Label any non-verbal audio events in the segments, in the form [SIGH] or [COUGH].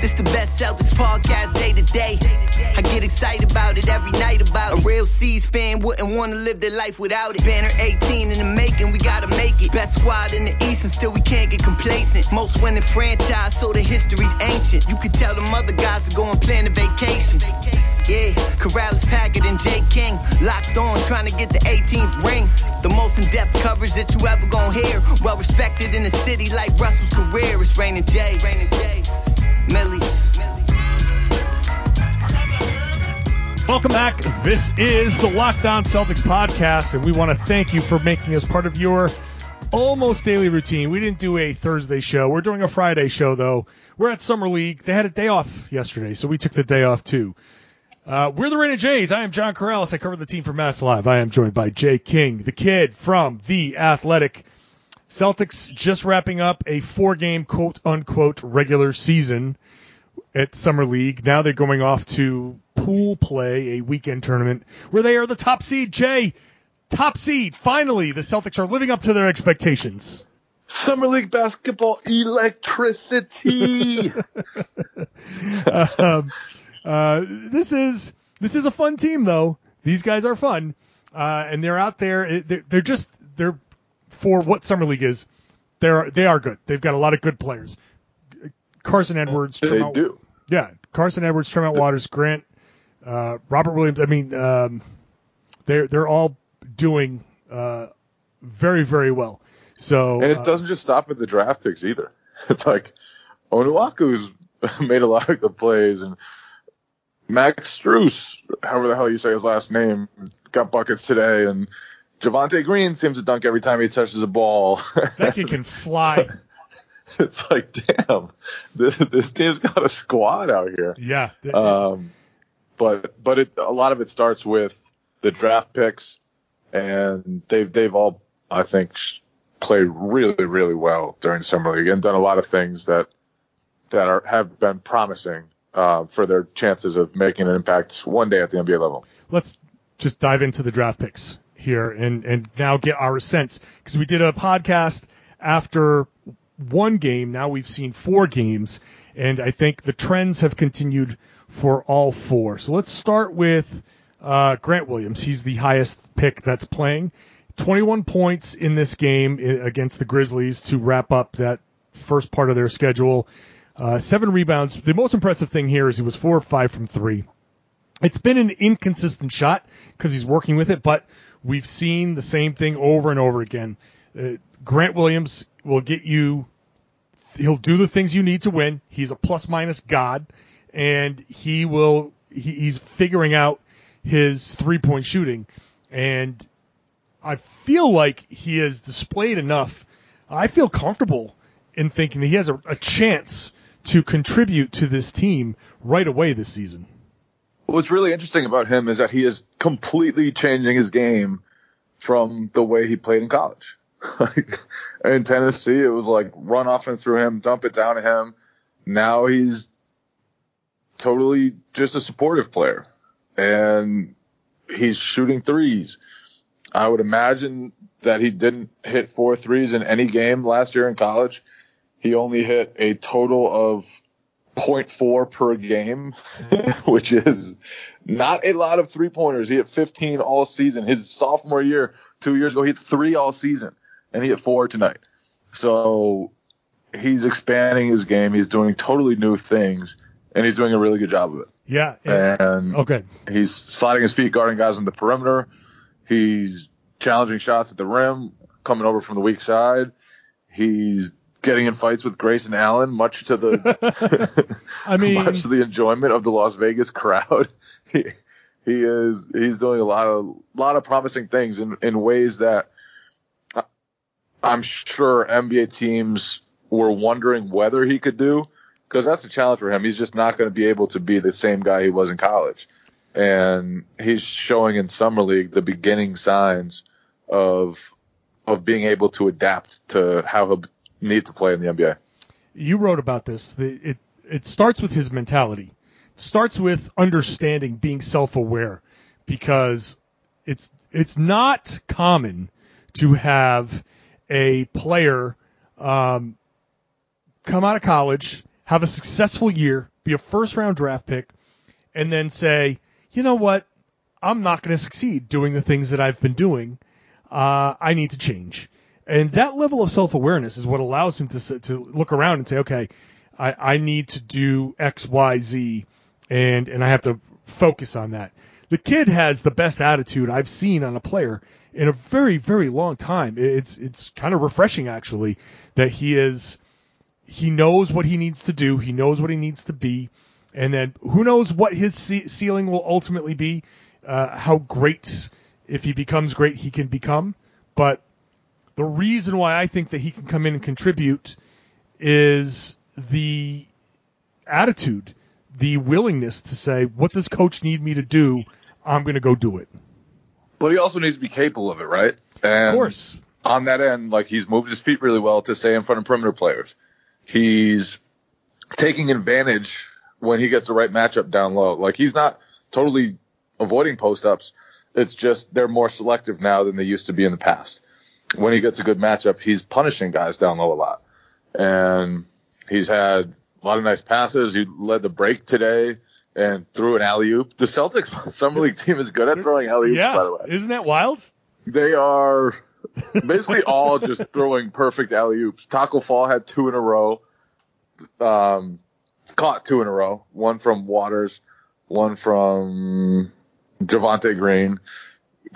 This the best Celtics podcast day to day. I get excited about it every night about it. A real C's fan wouldn't want to live their life without it. Banner 18 in the making, we gotta make it. Best squad in the East and still we can't get complacent. Most winning franchise, so the history's ancient. You could tell them other guys are going plan a vacation. Yeah, Karalis, Packard, and Jay King locked on, trying to get the 18th ring. The most in-depth coverage that you ever gonna hear. Well respected in the city like Russell's career. It's Rain and Jay. Rain and Jay. Millie's. Welcome back. This is the Locked On Celtics podcast, and we want to thank you for making us part of your almost daily routine. We didn't do a Thursday show. We're doing a Friday show, though. We're at Summer League. They had a day off yesterday, so we took the day off, too. Uh, we're the Rain Jays. I am John Karalis. I cover the team for Mass Live. I am joined by Jay King, the kid from The Athletic. Celtics just wrapping up a four game quote unquote regular season at Summer League. Now they're going off to pool play, a weekend tournament where they are the top seed. Jay, top seed. Finally, the Celtics are living up to their expectations. Summer League basketball electricity. [LAUGHS] [LAUGHS] um, uh, this is this is a fun team though. These guys are fun, uh, and they're out there. They're, they're just they're for what summer league is. They're they are good. They've got a lot of good players. Carsen Edwards, they Tremont, do. yeah, Carsen Edwards, Tremont Waters, Grant, uh, Robert Williams. I mean, um, they're they're all doing uh, very very well. So And it uh, doesn't just stop at the draft picks either. [LAUGHS] It's like Onuaku's [LAUGHS] made a lot of good plays, and Max Strus, however the hell you say his last name, got buckets today, and Javonte Green seems to dunk every time he touches a ball. that kid can [LAUGHS] fly. it's like, damn, this this team's got a squad out here. Yeah. Um, but but it, a lot of it starts with the draft picks, and they've they've all I think played really really well during summer league and done a lot of things that that are have been promising uh, for their chances of making an impact one day at the NBA level. let's just dive into the draft picks here and and now get our sense because we did a podcast after one game. Now we've seen four games, and I think the trends have continued for all four. So let's start with uh, Grant Williams. He's the highest pick that's playing. 21 points in this game against the Grizzlies to wrap up that first part of their schedule. Uh, seven rebounds. The most impressive thing here is he was four or five from three. It's been an inconsistent shot because he's working with it, but we've seen the same thing over and over again. Uh, Grant Williams will get you, he'll do the things you need to win. He's a plus minus god, and he will, he, he's figuring out his three point shooting. And I feel like he has displayed enough. I feel comfortable in thinking that he has a, a chance to contribute to this team right away this season. What's really interesting about him is that he is completely changing his game from the way he played in college. [LAUGHS] In Tennessee, it was like run offense through him, dump it down to him. Now he's totally just a supportive player, and he's shooting threes. I would imagine that he didn't hit four threes in any game last year in college. He only hit a total of 0.4 per game, [LAUGHS] which is not a lot of three pointers. He hit 15 all season. His sophomore year, two years ago, he hit three all season, and he hit four tonight. So he's expanding his game. He's doing totally new things, and he's doing a really good job of it. Yeah. and- And okay. he's sliding his feet, guarding guys on the perimeter. He's challenging shots at the rim, coming over from the weak side. He's getting in fights with Grayson Allen, much to the [LAUGHS] I [LAUGHS] mean, much to the enjoyment of the Las Vegas crowd. [LAUGHS] He, he is he's doing a lot of lot of promising things in, in ways that I'm sure NBA teams were wondering whether he could do, because that's a challenge for him. He's just not going to be able to be the same guy he was in college, and he's showing in summer league the beginning signs of of being able to adapt to how need to play in the NBA. You wrote about this. It it starts with his mentality. It starts with understanding, being self-aware, because it's it's not common to have a player um, come out of college, have a successful year, be a first round draft pick, and then say, you know what, I'm not going to succeed doing the things that I've been doing. Uh, I need to change. And that level of self awareness is what allows him to to look around and say, okay, I, I need to do X, Y, Z, and and I have to focus on that. The kid has the best attitude I've seen on a player in a very very long time. It's it's kind of refreshing actually that he is he knows what he needs to do. He knows what he needs to be, and then who knows what his ce- ceiling will ultimately be. Uh, how great, if he becomes great, he can become. But the reason why I think that he can come in and contribute is the attitude, the willingness to say, "What does coach need me to do? I'm going to go do it." But he also needs to be capable of it, right? And Of course, on that end, like he's moved his feet really well to stay in front of perimeter players. He's taking advantage when he gets the right matchup down low. Like he's not totally avoiding post ups. It's just they're more selective now than they used to be in the past. When he gets a good matchup, he's punishing guys down low a lot. And he's had a lot of nice passes. He led the break today and threw an alley oop. The Celtics [LAUGHS] summer league team is good at throwing alley oops, by the way. isn't that wild? They are basically all just [LAUGHS] throwing perfect alley oops. Tacko Fall had two in a row. Um, caught two in a row. One from Waters, one from Javonte Green.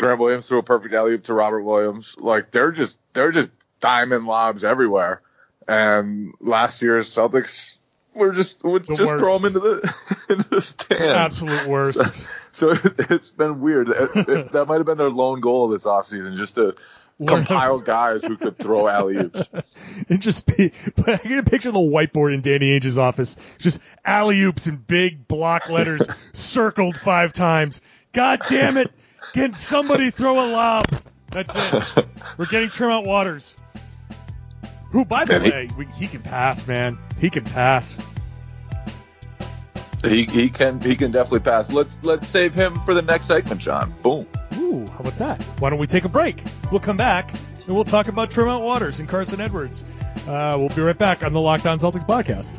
Grant Williams threw a perfect alley oop to Robert Williams. Like they're just they're just diamond lobs everywhere. And last year's Celtics were just would The just throw them into the [LAUGHS] into the stands. Absolute [LAUGHS] worst. So it's been weird. It- it- that might have been their lone goal this offseason, just to compile [LAUGHS] guys who could throw alley oops. and just be, I get a picture of the whiteboard in Danny Ainge's office, just alley oops in big block letters, circled five times. God damn it! Can somebody throw a lob? That's it. [LAUGHS] We're getting Tremont Waters, who, by the And he- way, we, he can pass, man. He can pass. He, he can he can definitely pass. Let's let's save him for the next segment, John. Boom. Ooh, how about that? Why don't we take a break? We'll come back and we'll talk about Tremont Waters and Carsen Edwards. Uh, we'll be right back on the Locked On Celtics podcast.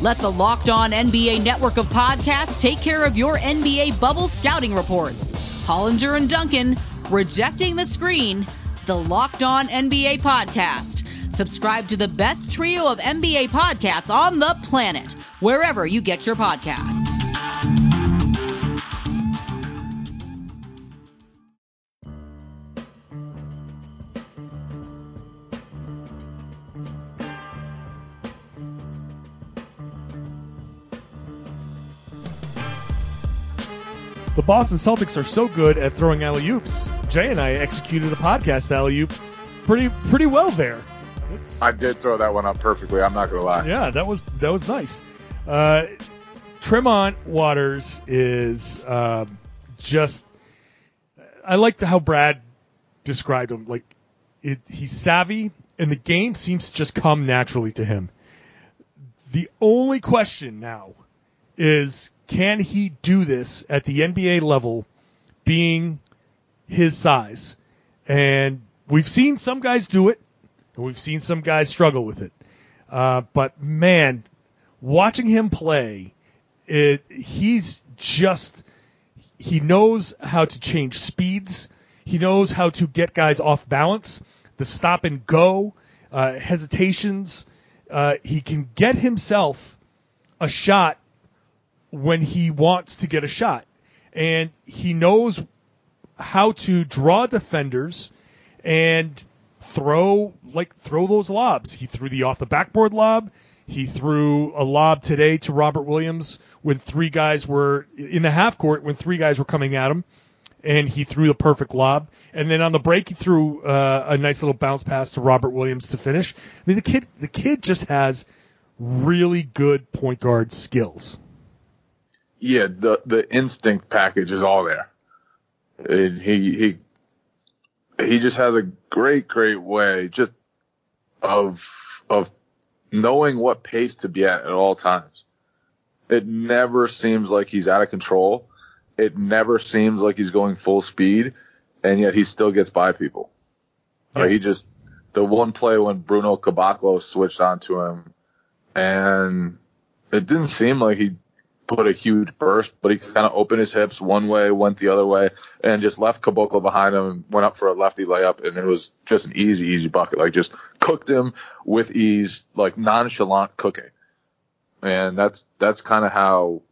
Let the Locked On NBA network of podcasts take care of your NBA bubble scouting reports. Hollinger and Duncan, Rejecting the Screen, the Locked On NBA podcast. Subscribe to the best trio of NBA podcasts on the planet, wherever you get your podcasts. Boston Celtics are so good at throwing alley oops. Jay and I executed a podcast alley oop pretty pretty well there. It's, I did throw that one up perfectly. I'm not gonna lie. yeah, that was that was nice. Uh, Tremont Waters is um just. I like how Brad described him. Like, it, he's savvy, and the game seems to just come naturally to him. The only question now is, can he do this at the NBA level, being his size? And we've seen some guys do it, and we've seen some guys struggle with it. Uh, but man, watching him play, it, he's just he knows how to change speeds. He knows how to get guys off balance, the stop and go, uh, hesitations. Uh, he can get himself a shot when he wants to get a shot, and he knows how to draw defenders and throw like throw those lobs. He threw the off the backboard lob. He threw a lob today to Robert Williams when three guys were in the half court when three guys were coming at him, and he threw the perfect lob. And then on the break, he threw uh, a nice little bounce pass to Robert Williams to finish. I mean, the kid the kid just has really good point guard skills. Yeah, the the instinct package is all there. And he he he just has a great great way just of of knowing what pace to be at at all times. It never seems like he's out of control. It never seems like he's going full speed, and yet he still gets by people. Like he just the one play when Bruno Caboclo switched onto him, and it didn't seem like he put a huge burst, but he kind of opened his hips one way, went the other way, and just left Caboclo behind him and went up for a lefty layup, and it was just an easy, easy bucket. Like just cooked him with ease, like nonchalant cooking. And that's that's kind of how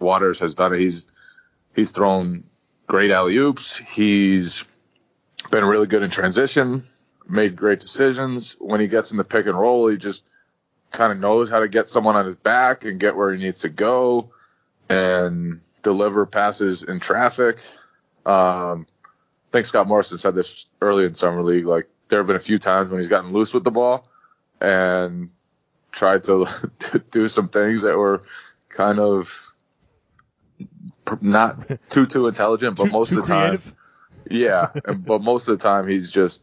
Waters has done it. He's he's thrown great alley oops. He's been really good in transition, made great decisions. When he gets in the pick and roll, he just kind of knows how to get someone on his back and get where he needs to go and deliver passes in traffic. Um, I think Scott Morrison said this early in summer league. Like there have been a few times when he's gotten loose with the ball and tried to [LAUGHS] do some things that were kind of not too too intelligent, but Too- most too of the time, yeah. [LAUGHS] but most of the time, he's just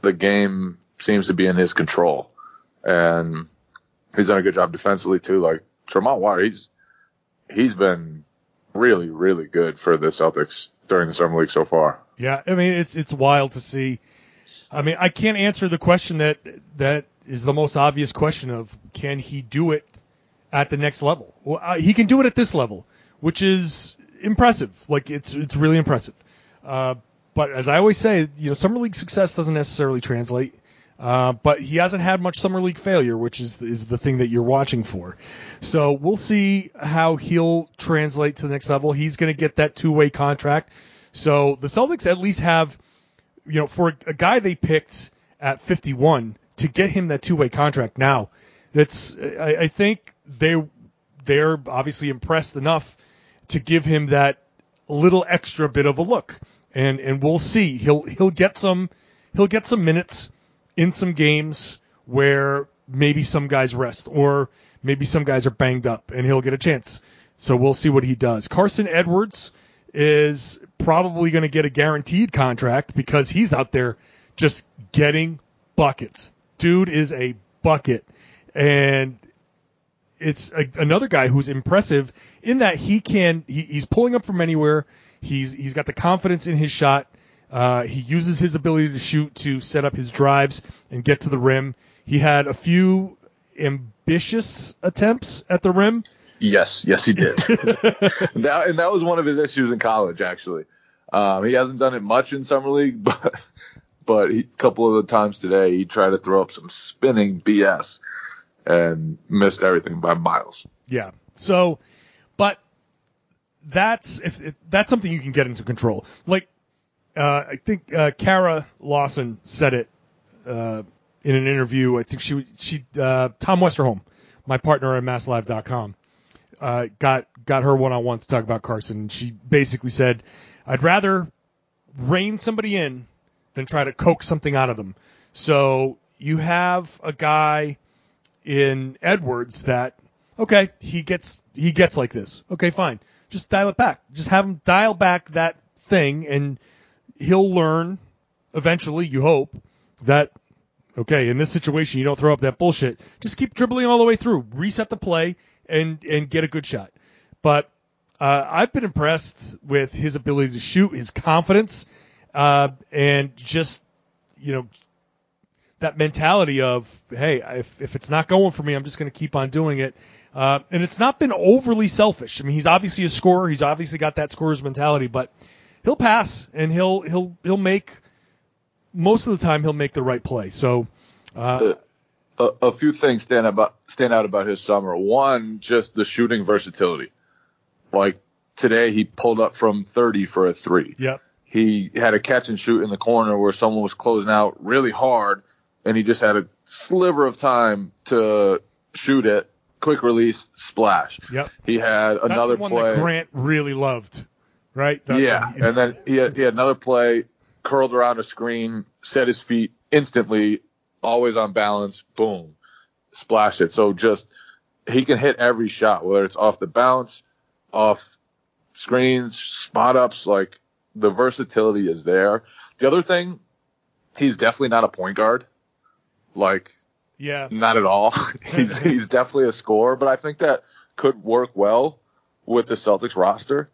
the game seems to be in his control, and he's done a good job defensively too. Like Tremont Water, he's he's been really really good for the Celtics during the summer league so far. Yeah, I mean it's it's wild to see. I mean, I can't answer the question that that is the most obvious question of can he do it at the next level? Well, uh, he can do it at this level, which is impressive. Like it's it's really impressive. Uh, but as I always say, you know, summer league success doesn't necessarily translate. Uh, but he hasn't had much summer league failure, which is is the thing that you're watching for. So we'll see how he'll translate to the next level. He's going to get that two way contract. So the Celtics at least have, you know, for a guy they picked at 51 to get him that two way contract now. That's I, I think they they're obviously impressed enough to give him that little extra bit of a look. And and we'll see. He'll he'll get some he'll get some minutes in some games where maybe some guys rest or maybe some guys are banged up and he'll get a chance. So we'll see what he does. Carsen Edwards is probably going to get a guaranteed contract because he's out there just getting buckets. Dude is a bucket. And it's a, another guy who's impressive in that he can he, he's pulling up from anywhere. He's he's got the confidence in his shot. Uh, he uses his ability to shoot to set up his drives and get to the rim. He had a few ambitious attempts at the rim. Yes, yes, he did. [LAUGHS] [LAUGHS] that, and that was one of his issues in college, actually. Um, he hasn't done it much in summer league, [LAUGHS] but but he, a couple of the times today he tried to throw up some spinning BS and missed everything by miles. Yeah. So, but that's if, if that's something you can get into control. Like uh, I think uh, Kara Lawson said it uh, in an interview. I think she she uh, Tom Westerholm, my partner at MassLive.com, uh, got got her one on one to talk about Carsen. She basically said, I'd rather rein somebody in than try to coax something out of them. So you have a guy in Edwards that, okay, he gets, he gets like this. Okay, fine. Just dial it back. Just have him dial back that thing and he'll learn eventually, you hope, that okay, in this situation you don't throw up that bullshit. Just keep dribbling all the way through. Reset the play and and get a good shot. But uh, I've been impressed with his ability to shoot, his confidence, uh, and just you know that mentality of hey, if if it's not going for me, I'm just going to keep on doing it. Uh, and it's not been overly selfish. I mean, he's obviously a scorer. He's obviously got that scorer's mentality, but he'll pass and he'll he'll he'll make most of the time he'll make the right play. So uh, a, a few things stand about stand out about his summer. One, just the shooting versatility. Like today, he pulled up from 30 for a three. Yep. He had a catch and shoot in the corner where someone was closing out really hard, and he just had a sliver of time to shoot it. Quick release, splash. Yep. He had That's another the one play. that Grant really loved, right? That- yeah, and then he had, he had another play, curled around a screen, set his feet instantly, always on balance, boom, splashed it. So just he can hit every shot, whether it's off the bounce, off screens, spot ups. Like the versatility is there. The other thing, he's definitely not a point guard. Like yeah. not at all. [LAUGHS] [LAUGHS] he's he's definitely a scorer, but I think that could work well with the Celtics roster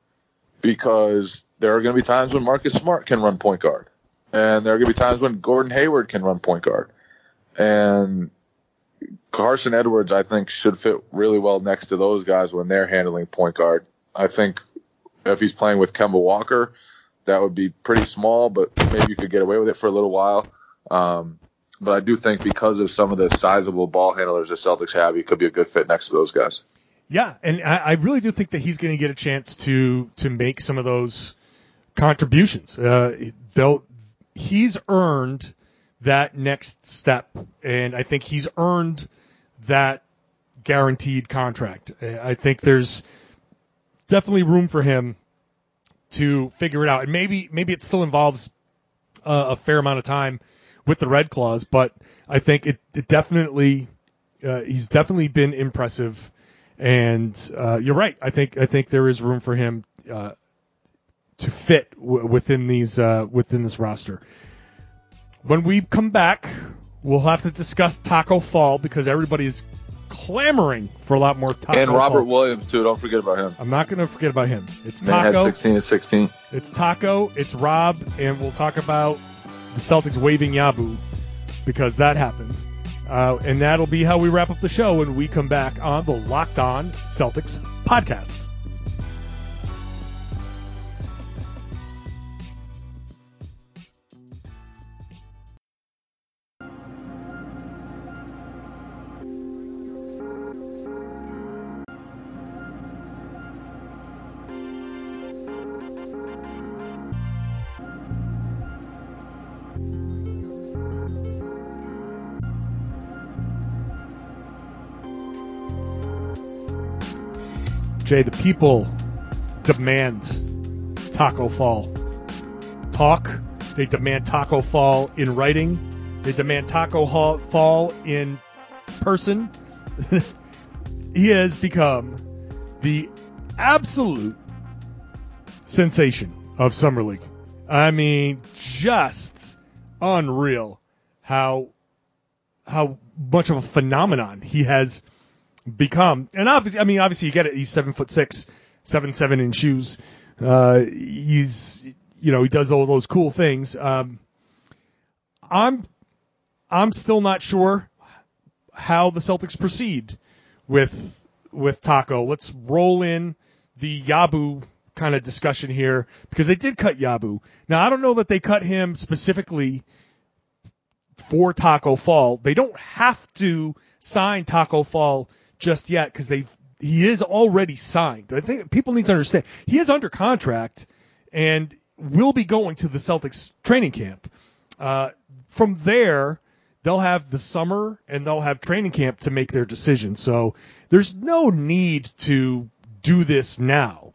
because there are going to be times when Marcus Smart can run point guard, and there are going to be times when Gordon Hayward can run point guard, and Carsen Edwards I think should fit really well next to those guys when they're handling point guard. I think if he's playing with Kemba Walker, that would be pretty small, but maybe you could get away with it for a little while. Um, but I do think because of some of the sizable ball handlers the Celtics have, he could be a good fit next to those guys. Yeah, and I, I really do think that he's going to get a chance to to make some of those contributions. Uh, they'll he's earned that next step, and I think he's earned that guaranteed contract. I think there's definitely room for him to figure it out, and maybe maybe it still involves uh, a fair amount of time with the Red Claws, but I think it, it definitely uh, he's definitely been impressive, and uh, you're right. I think I think there is room for him uh, to fit w- within these uh, within this roster. When we come back, we'll have to discuss Tacko Fall because everybody's clamoring for a lot more Tacko. and Robert Fall. Williams too. Don't forget about him. I'm not going to forget about him. It's Man had Tacko. 16 and 16. It's Tacko, it's Rob, and we'll talk about the Celtics waving Yabu because that happened. Uh, and that'll be how we wrap up the show when we come back on the Locked On Celtics podcast. Jay, the people demand Tacko Fall. Talk. They demand Tacko Fall in writing. They demand Tacko Hall, Fall in person. [LAUGHS] he has become the absolute sensation of Summer League. I mean, just unreal how how much of a phenomenon he has become. And obviously, I mean, obviously you get it. He's seven foot six, seven seven in shoes. Uh, he's you know he does all those cool things. Um, I'm I'm still not sure how the Celtics proceed with with Tacko. Let's roll in the Yabu kind of discussion here because they did cut Yabu. Now I don't know that they cut him specifically for Tacko Fall. They don't have to sign Tacko Fall just yet because they've he is already signed. I think people need to understand he is under contract and will be going to the Celtics training camp. Uh, from there, they'll have the summer and they'll have training camp to make their decision. So there's no need to do this now.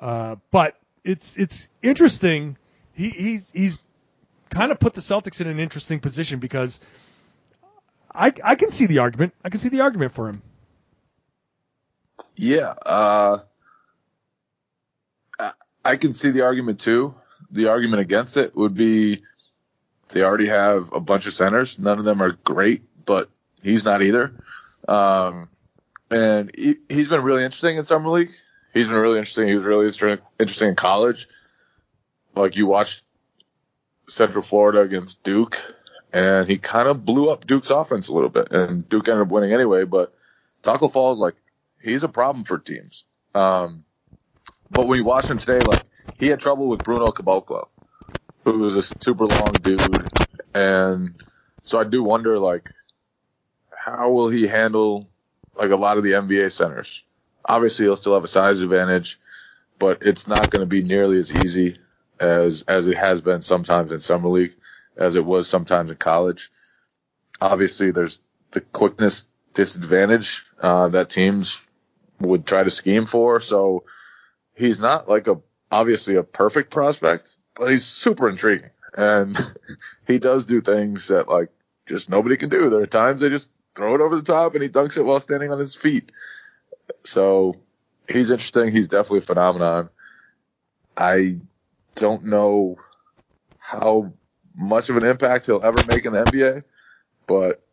Uh, but it's it's interesting. He, he's he's kind of put the Celtics in an interesting position because I I can see the argument. I can see the argument for him. Yeah, uh, I- can see the argument too. The argument against it would be they already have a bunch of centers. None of them are great, but he's not either. Um, and he, he's been really interesting in summer league. He's been really interesting. He was really interesting in college. Like you watched Central Florida against Duke, and he kind of blew up Duke's offense a little bit, and Duke ended up winning anyway. But Tacko Falls, like he's a problem for teams. Um, but when you watch him today, like he had trouble with Bruno Caboclo, who was a super long dude, and so I do wonder like how will he handle like a lot of the NBA centers? Obviously, he'll still have a size advantage, but it's not going to be nearly as easy as as it has been sometimes in summer league, as it was sometimes in college. Obviously, there's the quickness disadvantage uh, that teams would try to scheme for. So he's not like a obviously a perfect prospect, but he's super intriguing, and [LAUGHS] he does do things that like just nobody can do. There are times they just throw it over the top and he dunks it while standing on his feet. So he's interesting. He's definitely a phenomenon. I don't know how much of an impact he'll ever make in the NBA, but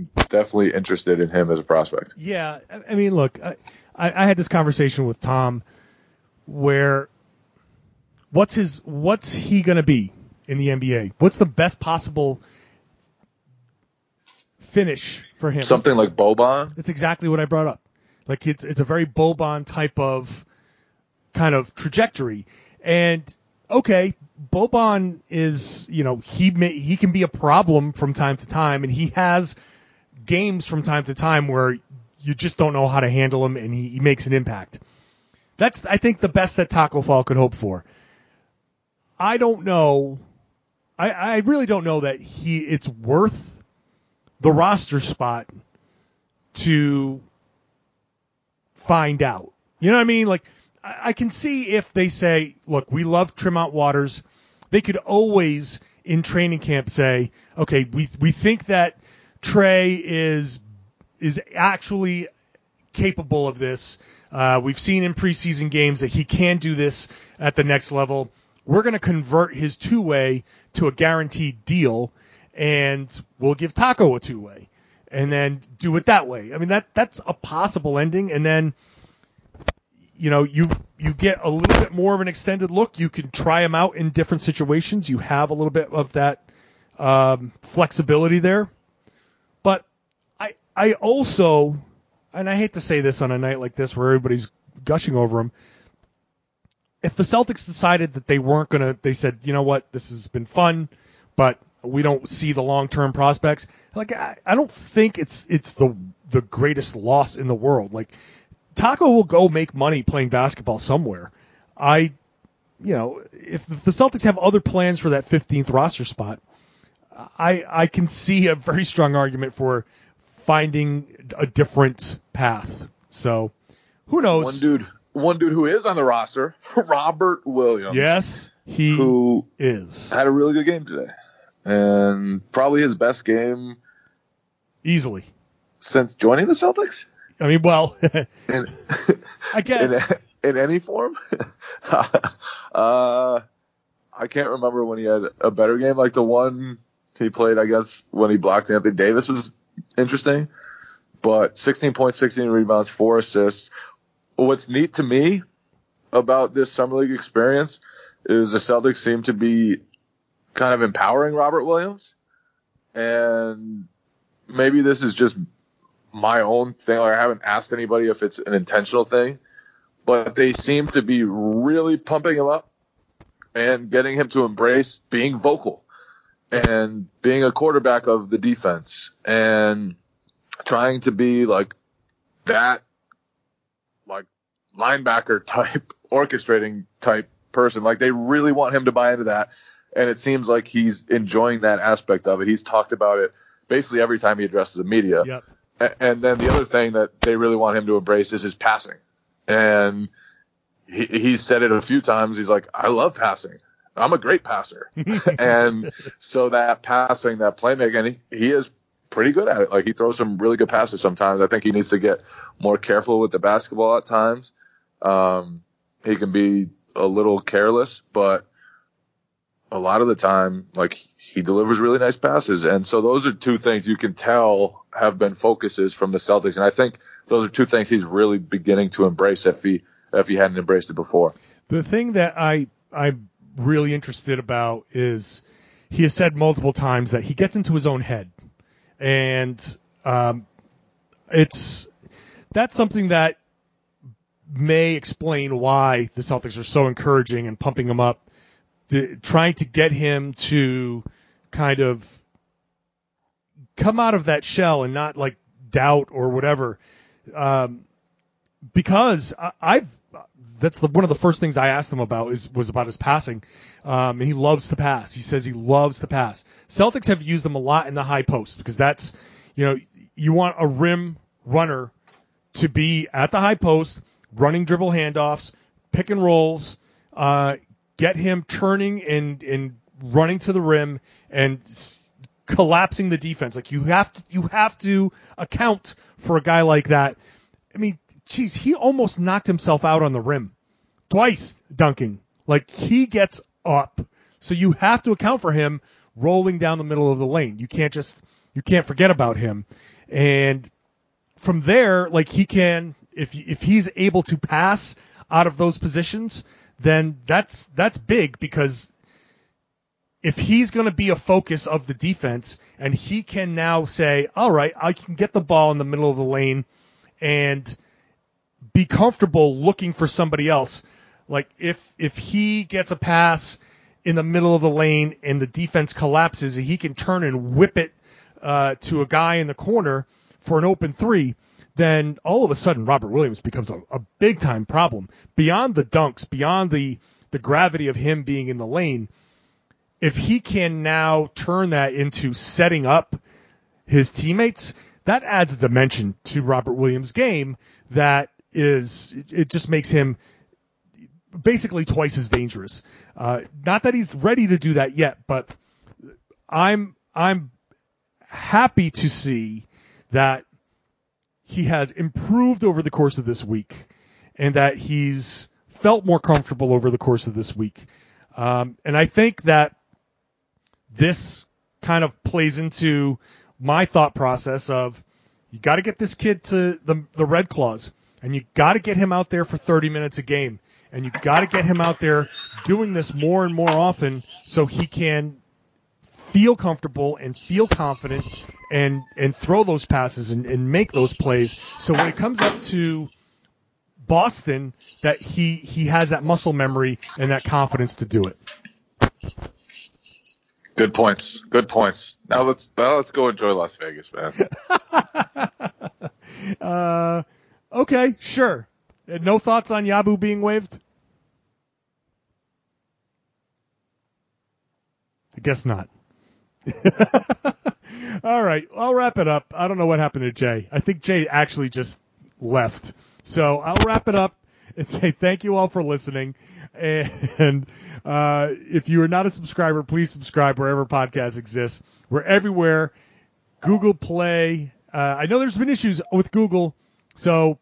I'm definitely interested in him as a prospect. Yeah, I- mean, look, I, I had this conversation with Tom where what's his what's he going to be in the NBA? What's the best possible finish for him? Something like Boban. It's exactly what I brought up. Like it's it's a very Boban type of kind of trajectory. And okay, Boban is you know he may, he can be a problem from time to time, and he has games from time to time where you just don't know how to handle him, and he, he makes an impact. That's I think the best that Tacko Fall could hope for. I don't know. I, I really don't know that he it's worth the roster spot to find out. You know what I mean? Like, I, I can see if they say, look, we love Tremont Waters. They could always, in training camp, say, okay, we, we think that Trey is, is actually capable of this. Uh, we've seen in preseason games that he can do this at the next level. We're going to convert his two way to a guaranteed deal, and we'll give Tacko a two way, and then do it that way. I mean that that's a possible ending, and then you know you you get a little bit more of an extended look. You can try him out in different situations. You have a little bit of that um, flexibility there, I also and I hate to say this on a night like this where everybody's gushing over him. If the Celtics decided that they weren't going to, they said, you know what, this has been fun, but we don't see the long term prospects. Like I, I don't think it's it's the the greatest loss in the world. Like Tacko will go make money playing basketball somewhere. I, you know, if the Celtics have other plans for that 15th roster spot, I I can see a very strong argument for finding a different path. So who knows? One dude, one dude who is on the roster, [LAUGHS] Robert Williams. Yes, he Who is had a really good game today, and probably his best game easily. since joining the Celtics. I mean, well, [LAUGHS] In, I [LAUGHS] in, guess in any form. uh, I can't remember when he had a better game. Like the one he played, I guess, when he blocked Anthony Davis was interesting. But 16 points, 16 rebounds, four assists. What's neat to me about this summer league experience is the Celtics seem to be kind of empowering Robert Williams. And maybe this is just my own thing. Like I haven't asked anybody if it's an intentional thing, but they seem to be really pumping him up and getting him to embrace being vocal and being a quarterback of the defense and trying to be like that like linebacker type [LAUGHS] orchestrating type person like they really want him to buy into that and it seems like he's enjoying that aspect of it he's talked about it basically every time he addresses the media yep. a- and then the other thing that they really want him to embrace is his passing and he, he said it a few times. He's like, I love passing. I'm a great passer. [LAUGHS] and so that passing, that playmaking, he, he is pretty good at it. Like he throws some really good passes sometimes. I think he needs to get more careful with the basketball at times. Um, he can be a little careless, but a lot of the time, like he delivers really nice passes. And so those are two things you can tell have been focuses from the Celtics. And I think those are two things he's really beginning to embrace if he if he hadn't embraced it before. The thing that I I'm really interested about is he has said multiple times that he gets into his own head, and um, it's that's something that may explain why the Celtics are so encouraging and pumping him up, trying to get him to kind of come out of that shell and not like doubt or whatever. Um, because I, I've that's the, one of the first things I asked him about is was about his passing, um, and he loves to pass. He says he loves to pass. Celtics have used him a lot in the high post because that's you know you want a rim runner to be at the high post, running dribble handoffs, pick and rolls, uh, get him turning and and running to the rim and collapsing the defense. Like you have to you have to account for a guy like that. I mean, geez, he almost knocked himself out on the rim twice dunking. Like he gets up. So you have to account for him rolling down the middle of the lane. You can't just you can't forget about him. And from there, like he can if if he's able to pass out of those positions, then that's that's big because if he's going to be a focus of the defense and he can now say, "All right, I can get the ball in the middle of the lane and be comfortable looking for somebody else." Like if if he gets a pass in the middle of the lane and the defense collapses, he can turn and whip it uh, to a guy in the corner for an open three. Then all of a sudden, Robert Williams becomes a, a big time problem beyond the dunks, beyond the the gravity of him being in the lane. If he can now turn that into setting up his teammates, that adds a dimension to Robert Williams' game that is it just makes him basically twice as dangerous. Uh, not that he's ready to do that yet, but I'm I'm happy to see that he has improved over the course of this week, and that he's felt more comfortable over the course of this week. Um, and I think that this kind of plays into my thought process of you got to get this kid to the the Red Claws, and you got to get him out there for 30 minutes a game and you got to get him out there doing this more and more often so he can feel comfortable and feel confident and and throw those passes and, and make those plays. So when it comes up to Boston, that he he has that muscle memory and that confidence to do it. Good points. Good points. Now let's now let's go enjoy Las Vegas, man. [LAUGHS] Uh, okay, sure. Uh, No thoughts on Yabu being waived? I guess not. [LAUGHS] All right, I'll wrap it up. I don't know what happened to Jay. I think Jay actually just left. So I'll wrap it up and [LAUGHS] say thank you all for listening. And uh, if you are not a subscriber, please subscribe wherever podcasts exist. We're everywhere. Google Play. Uh, I know there's been issues with Google, so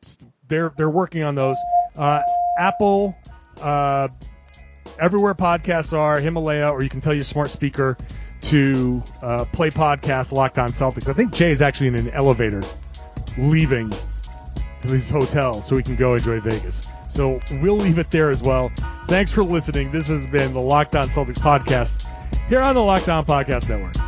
they're they're working on those. Uh, Apple, uh, everywhere podcasts are, Himalaya, or you can tell your smart speaker to uh, play podcast Locked On Celtics. I think Jay is actually in an elevator leaving his hotel so he can go enjoy Vegas. So we'll leave it there as well. Thanks for listening. This has been the Locked On Celtics podcast here on the Locked On Podcast Network.